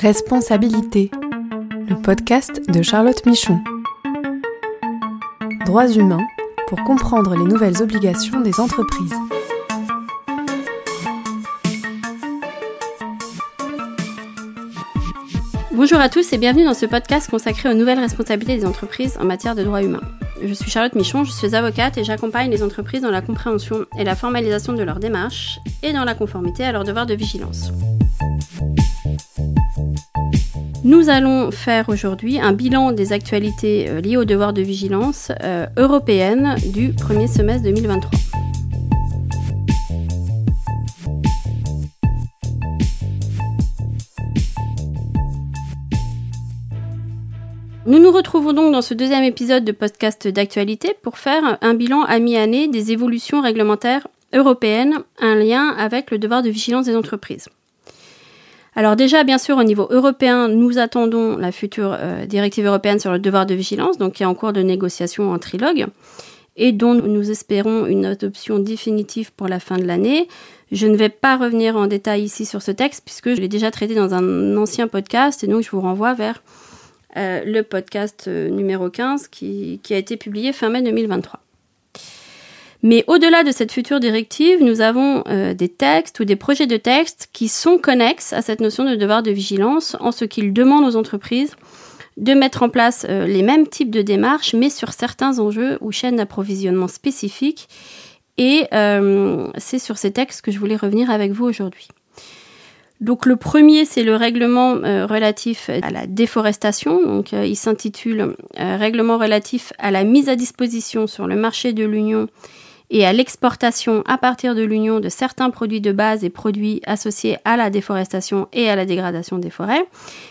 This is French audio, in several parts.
Responsabilité, le podcast de Charlotte Michon. Droits humains pour comprendre les nouvelles obligations des entreprises. Bonjour à tous et bienvenue dans ce podcast consacré aux nouvelles responsabilités des entreprises en matière de droits humains. Je suis Charlotte Michon, je suis avocate et j'accompagne les entreprises dans la compréhension et la formalisation de leurs démarches et dans la conformité à leurs devoirs de vigilance. Nous allons faire aujourd'hui un bilan des actualités euh, liées aux devoirs de vigilance euh, européennes du premier semestre 2023. Nous nous retrouvons donc dans ce deuxième épisode de podcast d'actualité pour faire un bilan à mi-année des évolutions réglementaires européennes, un lien avec le devoir de vigilance des entreprises. Alors déjà, bien sûr, au niveau européen, nous attendons la future euh, directive européenne sur le devoir de vigilance, donc qui est en cours de négociation en trilogue, et dont nous espérons une adoption définitive pour la fin de l'année. Je ne vais pas revenir en détail ici sur ce texte, puisque je l'ai déjà traité dans un ancien podcast, et donc je vous renvoie vers euh, le podcast euh, numéro 15 qui, qui a été publié fin mai 2023. Mais au-delà de cette future directive, nous avons euh, des textes ou des projets de textes qui sont connexes à cette notion de devoir de vigilance en ce qu'ils demandent aux entreprises de mettre en place euh, les mêmes types de démarches, mais sur certains enjeux ou chaînes d'approvisionnement spécifiques. Et euh, c'est sur ces textes que je voulais revenir avec vous aujourd'hui. Donc le premier, c'est le règlement relatif à la déforestation. Donc il s'intitule Règlement relatif à la mise à disposition sur le marché de l'Union et à l'exportation à partir de l'union de certains produits de base et produits associés à la déforestation et à la dégradation des forêts.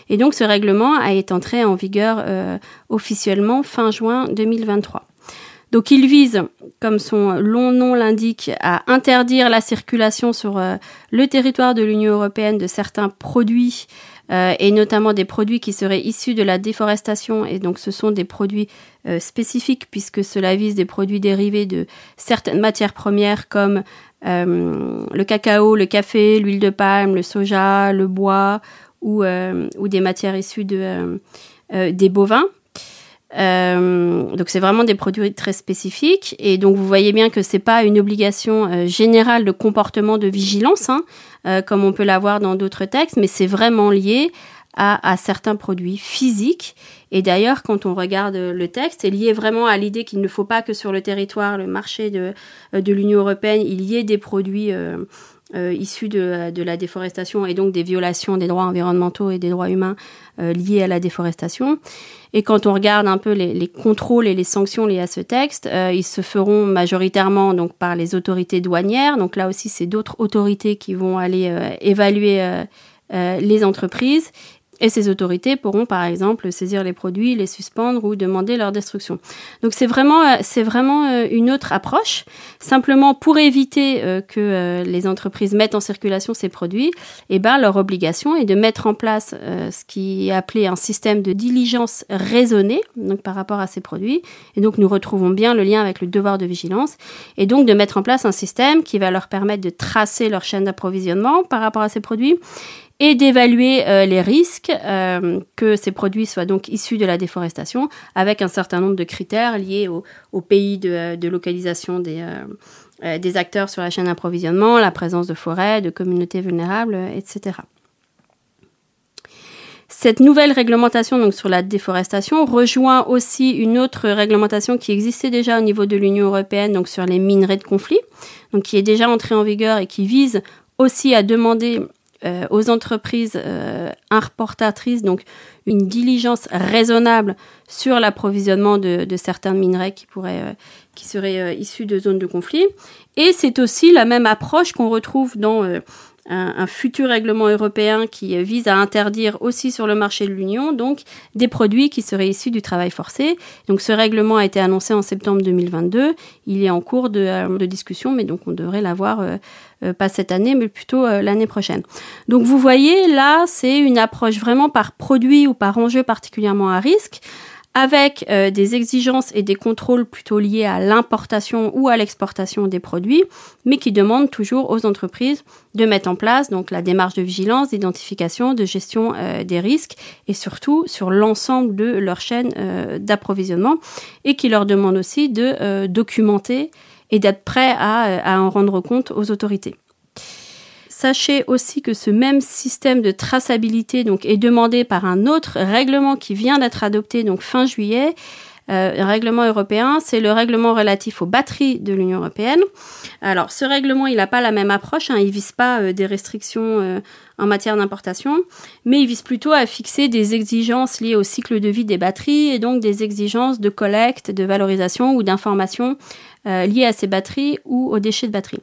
Et donc ce règlement a été entré en vigueur euh, officiellement fin juin 2023. Donc il vise, comme son long nom l'indique, à interdire la circulation sur euh, le territoire de l'Union européenne de certains produits euh, et notamment des produits qui seraient issus de la déforestation. Et donc ce sont des produits euh, spécifiques puisque cela vise des produits dérivés de certaines matières premières comme euh, le cacao, le café, l'huile de palme, le soja, le bois ou, des matières issues de, des bovins. Donc c'est vraiment des produits très spécifiques et donc vous voyez bien que c'est pas une obligation générale de comportement de vigilance hein, euh, comme on peut l'avoir dans d'autres textes, mais c'est vraiment lié à, à, certains produits physiques. Et d'ailleurs, quand on regarde le texte, c'est lié vraiment à l'idée qu'il ne faut pas que sur le territoire, le marché de, de l'Union européenne, il y ait des produits euh, issus de, de, la déforestation et donc des violations des droits environnementaux et des droits humains euh, liés à la déforestation. Et quand on regarde un peu les, les contrôles et les sanctions liées à ce texte, euh, ils se feront majoritairement donc par les autorités douanières. Donc là aussi, c'est d'autres autorités qui vont aller euh, évaluer les entreprises et ces autorités pourront par exemple saisir les produits, les suspendre ou demander leur destruction. Donc c'est vraiment euh, c'est vraiment euh, une autre approche. Simplement pour éviter euh, que les entreprises mettent en circulation ces produits, eh ben leur obligation est de mettre en place ce qui est appelé un système de diligence raisonnée donc par rapport à ces produits. Et donc nous retrouvons bien le lien avec le devoir de vigilance et donc de mettre en place un système qui va leur permettre de tracer leur chaîne d'approvisionnement par rapport à ces produits et d'évaluer euh, les risques euh, que ces produits soient donc issus de la déforestation avec un certain nombre de critères liés au, pays de, de, localisation des, euh, des acteurs sur la chaîne d'approvisionnement, la présence de forêts, de communautés vulnérables, etc. Cette nouvelle réglementation donc sur la déforestation rejoint aussi une autre réglementation qui existait déjà au niveau de l'Union européenne donc sur les minerais de conflit, donc qui est déjà entrée en vigueur et qui vise aussi à demander euh, aux entreprises euh, importatrices, donc une diligence raisonnable sur l'approvisionnement de, de, certains minerais qui pourraient, euh, qui seraient euh, issus de zones de conflit. Et c'est aussi la même approche qu'on retrouve dans un, un, futur règlement européen qui vise à interdire aussi sur le marché de l'Union donc des produits qui seraient issus du travail forcé. Donc ce règlement a été annoncé en septembre 2022. Il est en cours de, de discussion, mais donc on devrait l'avoir euh, pas cette année, mais plutôt euh, l'année prochaine. Donc vous voyez, là, c'est une approche vraiment par produit ou par enjeu particulièrement à risque, avec euh, des exigences et des contrôles plutôt liés à l'importation ou à l'exportation des produits, mais qui demandent toujours aux entreprises de mettre en place donc la démarche de vigilance, d'identification, de gestion euh, des risques et surtout sur l'ensemble de leur chaîne euh, d'approvisionnement et qui leur demandent aussi de documenter et d'être prêts à, à en rendre compte aux autorités. Sachez aussi que ce même système de traçabilité est demandé par un autre règlement qui vient d'être adopté fin juillet. Euh, règlement européen, c'est le règlement relatif aux batteries de l'Union européenne. Alors, ce règlement, il n'a pas la même approche, hein, il vise pas euh, des restrictions euh, en matière d'importation, mais il vise plutôt à fixer des exigences liées au cycle de vie des batteries et donc des exigences de collecte, de valorisation ou d'information liées à ces batteries ou aux déchets de batterie.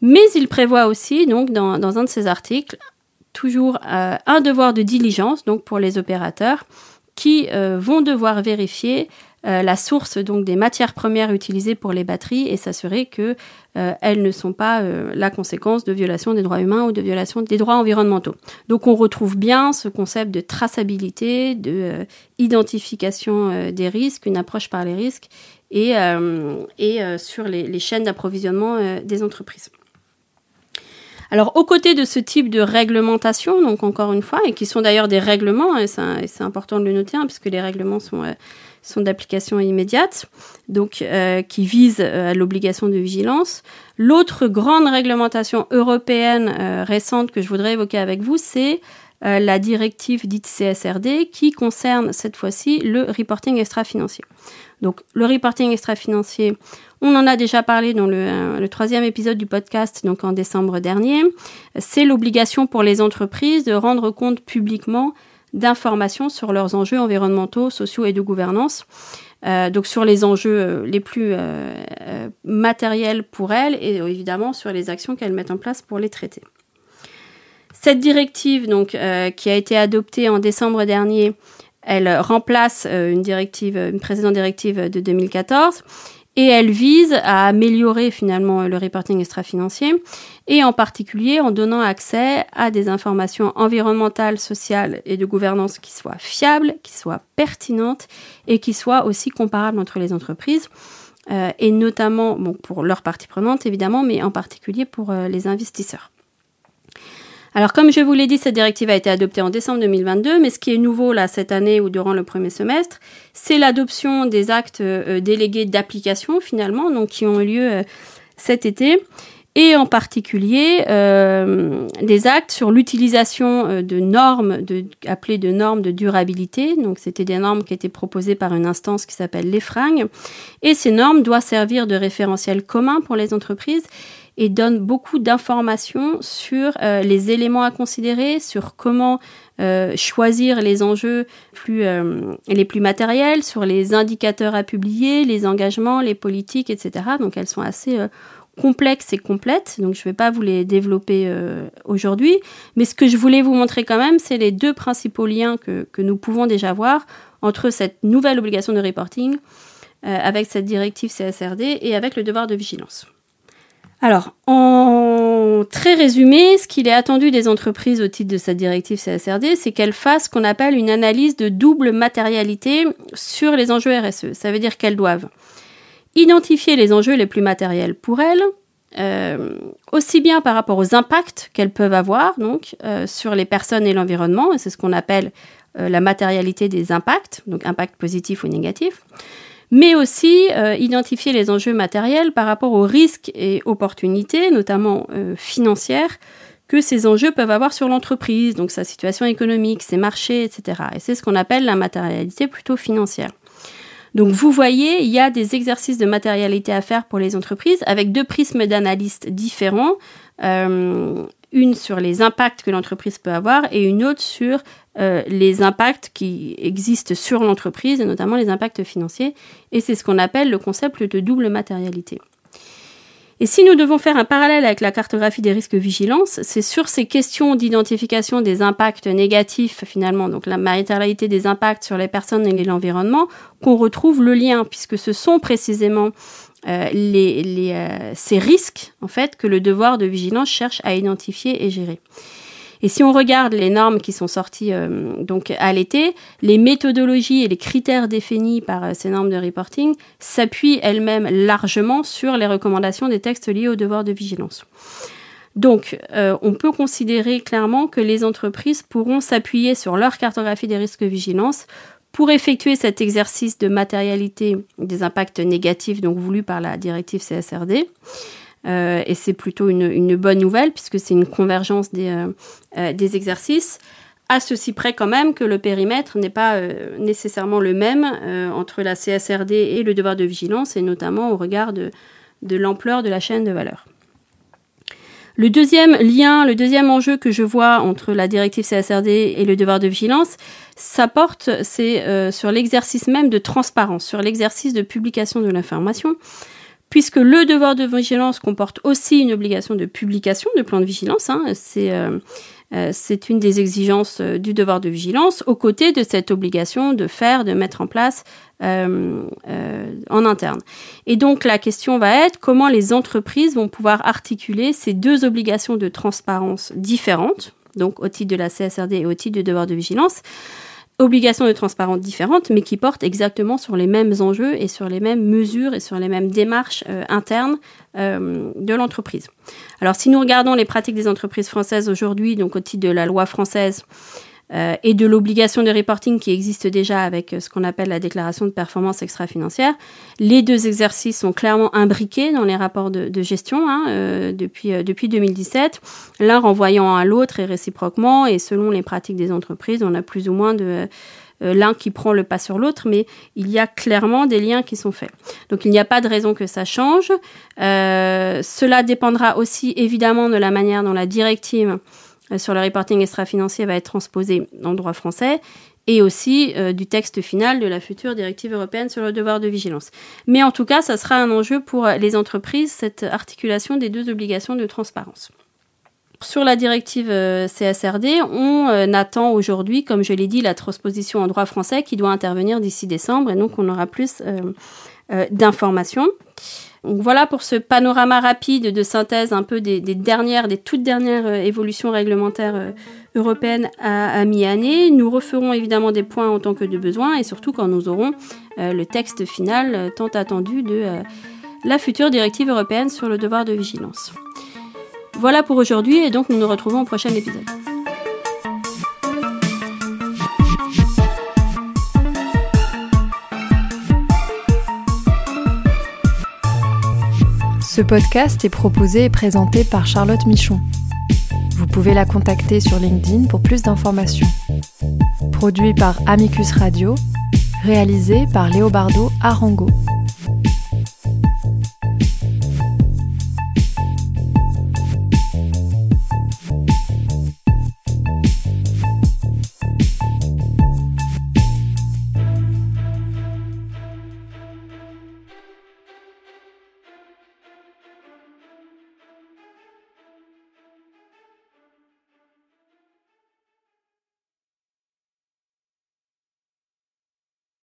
Mais il prévoit aussi, donc, dans, un de ses articles, toujours euh, un devoir de diligence, donc pour les opérateurs, qui euh, vont devoir vérifier euh, la source donc des matières premières utilisées pour les batteries et s'assurer que elles ne sont pas la conséquence de violations des droits humains ou de violations des droits environnementaux. Donc on retrouve bien ce concept de traçabilité, de identification des risques, une approche par les risques et, et sur les chaînes d'approvisionnement des entreprises. Alors, aux côtés de ce type de réglementation, donc encore une fois, et qui sont d'ailleurs des règlements, et c'est important de le noter, hein, puisque les règlements sont, euh, sont d'application immédiate, donc euh, qui visent euh, à l'obligation de vigilance. L'autre grande réglementation européenne récente que je voudrais évoquer avec vous, c'est la directive dite CSRD qui concerne cette fois-ci le reporting extra-financier. Donc le reporting extra-financier, on en a déjà parlé dans le, troisième épisode du podcast, donc en décembre dernier. C'est l'obligation pour les entreprises de rendre compte publiquement d'informations sur leurs enjeux environnementaux, sociaux et de gouvernance. Euh, donc sur les enjeux euh, les plus euh, matériels pour elles et évidemment sur les actions qu'elles mettent en place pour les traiter. Cette directive, donc, qui a été adoptée en décembre dernier, elle remplace une directive, une précédente directive de 2014 et elle vise à améliorer finalement le reporting extra-financier et en particulier en donnant accès à des informations environnementales, sociales et de gouvernance qui soient fiables, qui soient pertinentes et qui soient aussi comparables entre les entreprises. Euh, et notamment pour leurs parties prenantes évidemment, mais en particulier pour euh, les investisseurs. Alors comme je vous l'ai dit, cette directive a été adoptée en décembre 2022, mais ce qui est nouveau là cette année ou durant le premier semestre, c'est l'adoption des actes euh, délégués d'application finalement, donc qui ont eu lieu euh, cet été, et en particulier euh, des actes sur l'utilisation de normes appelées de normes de durabilité. Donc c'était des normes qui étaient proposées par une instance qui s'appelle l'EFRAG, et ces normes doivent servir de référentiel commun pour les entreprises et donne beaucoup d'informations sur euh, les éléments à considérer, sur comment euh, choisir les enjeux euh, les plus matériels, sur les indicateurs à publier, les engagements, les politiques, etc. Donc elles sont assez complexes et complètes, donc je ne vais pas vous les développer aujourd'hui. Mais ce que je voulais vous montrer quand même, c'est les deux principaux liens que, nous pouvons déjà voir entre cette nouvelle obligation de reporting avec cette directive CSRD et avec le devoir de vigilance. Alors, en très résumé, ce qu'il est attendu des entreprises au titre de cette directive CSRD, c'est qu'elles fassent ce qu'on appelle une analyse de double matérialité sur les enjeux RSE. Ça veut dire qu'elles doivent identifier les enjeux les plus matériels pour elles, euh, aussi bien par rapport aux impacts qu'elles peuvent avoir euh, sur les personnes et l'environnement, et c'est ce qu'on appelle euh, la matérialité des impacts, donc impact positif ou négatif mais aussi euh, identifier les enjeux matériels par rapport aux risques et opportunités, notamment euh, financières, que ces enjeux peuvent avoir sur l'entreprise, donc sa situation économique, ses marchés, etc. Et c'est ce qu'on appelle la matérialité plutôt financière. Donc vous voyez, il y a des exercices de matérialité à faire pour les entreprises avec deux prismes d'analystes différents. Euh, une sur les impacts que l'entreprise peut avoir et une autre sur euh, les impacts qui existent sur l'entreprise, et notamment les impacts financiers. Et c'est ce qu'on appelle le concept de double matérialité. Et si nous devons faire un parallèle avec la cartographie des risques vigilance, c'est sur ces questions d'identification des impacts négatifs, finalement, donc la matérialité des impacts sur les personnes et l'environnement, qu'on retrouve le lien, puisque ce sont précisément euh, euh, ces risques, en fait, que le devoir de vigilance cherche à identifier et gérer. Et si on regarde les normes qui sont sorties donc à l'été, les méthodologies et les critères définis par ces normes de reporting s'appuient elles-mêmes largement sur les recommandations des textes liés au devoir de vigilance. Donc, euh, on peut considérer clairement que les entreprises pourront s'appuyer sur leur cartographie des risques de vigilance pour effectuer cet exercice de matérialité des impacts négatifs donc voulus par la directive CSRD. Euh, et c'est plutôt une, bonne nouvelle puisque c'est une convergence des, euh, des, exercices. À ceci près quand même que le périmètre n'est pas nécessairement le même entre la CSRD et le devoir de vigilance et notamment au regard de l'ampleur de la chaîne de valeur. Le deuxième lien, le deuxième enjeu que je vois entre la directive CSRD et le devoir de vigilance, ça porte c'est euh, sur l'exercice même de transparence, sur l'exercice de publication de l'information, puisque le devoir de vigilance comporte aussi une obligation de publication de plan de vigilance. Hein, c'est euh, euh, c'est une des exigences du devoir de vigilance, aux côtés de cette obligation de faire, de mettre en place en interne. Et donc la question va être comment les entreprises vont pouvoir articuler ces deux obligations de transparence différentes, donc au titre de la CSRD et au titre du devoir de vigilance, obligations de transparence différentes, mais qui portent exactement sur les mêmes enjeux et sur les mêmes mesures et sur les mêmes démarches euh, internes euh, de l'entreprise. Alors, si nous regardons les pratiques des entreprises françaises aujourd'hui, donc au titre de la loi française, euh, et de l'obligation de reporting qui existe déjà avec euh, ce qu'on appelle la déclaration de performance extra-financière. Les deux exercices sont clairement imbriqués dans les rapports de, gestion hein, euh, depuis, depuis 2017, l'un renvoyant à l'autre et réciproquement, et selon les pratiques des entreprises, on a plus ou moins de... l'un qui prend le pas sur l'autre, mais il y a clairement des liens qui sont faits. Donc il n'y a pas de raison que ça change. cela dépendra aussi évidemment de la manière dont la directive euh, sur le reporting extra-financier va être transposé en droit français et aussi euh, du texte final de la future directive européenne sur le devoir de vigilance. Mais en tout cas, ça sera un enjeu pour les entreprises, cette articulation des deux obligations de transparence. Sur la directive euh, CSRD, on attend aujourd'hui, comme je l'ai dit, la transposition en droit français qui doit intervenir d'ici décembre et donc on aura plus d'informations voilà pour ce panorama rapide de synthèse un peu des, dernières, des toutes dernières euh, évolutions réglementaires euh, européennes à, mi-année. Nous referons évidemment des points en tant que de besoin et surtout quand nous aurons euh, le texte final tant attendu de la future directive européenne sur le devoir de vigilance. Voilà pour aujourd'hui et donc nous nous retrouvons au prochain épisode. Ce podcast est proposé et présenté par Charlotte Michon. Vous pouvez la contacter sur LinkedIn pour plus d'informations. Produit par Amicus Radio, réalisé par Léobardo Arango.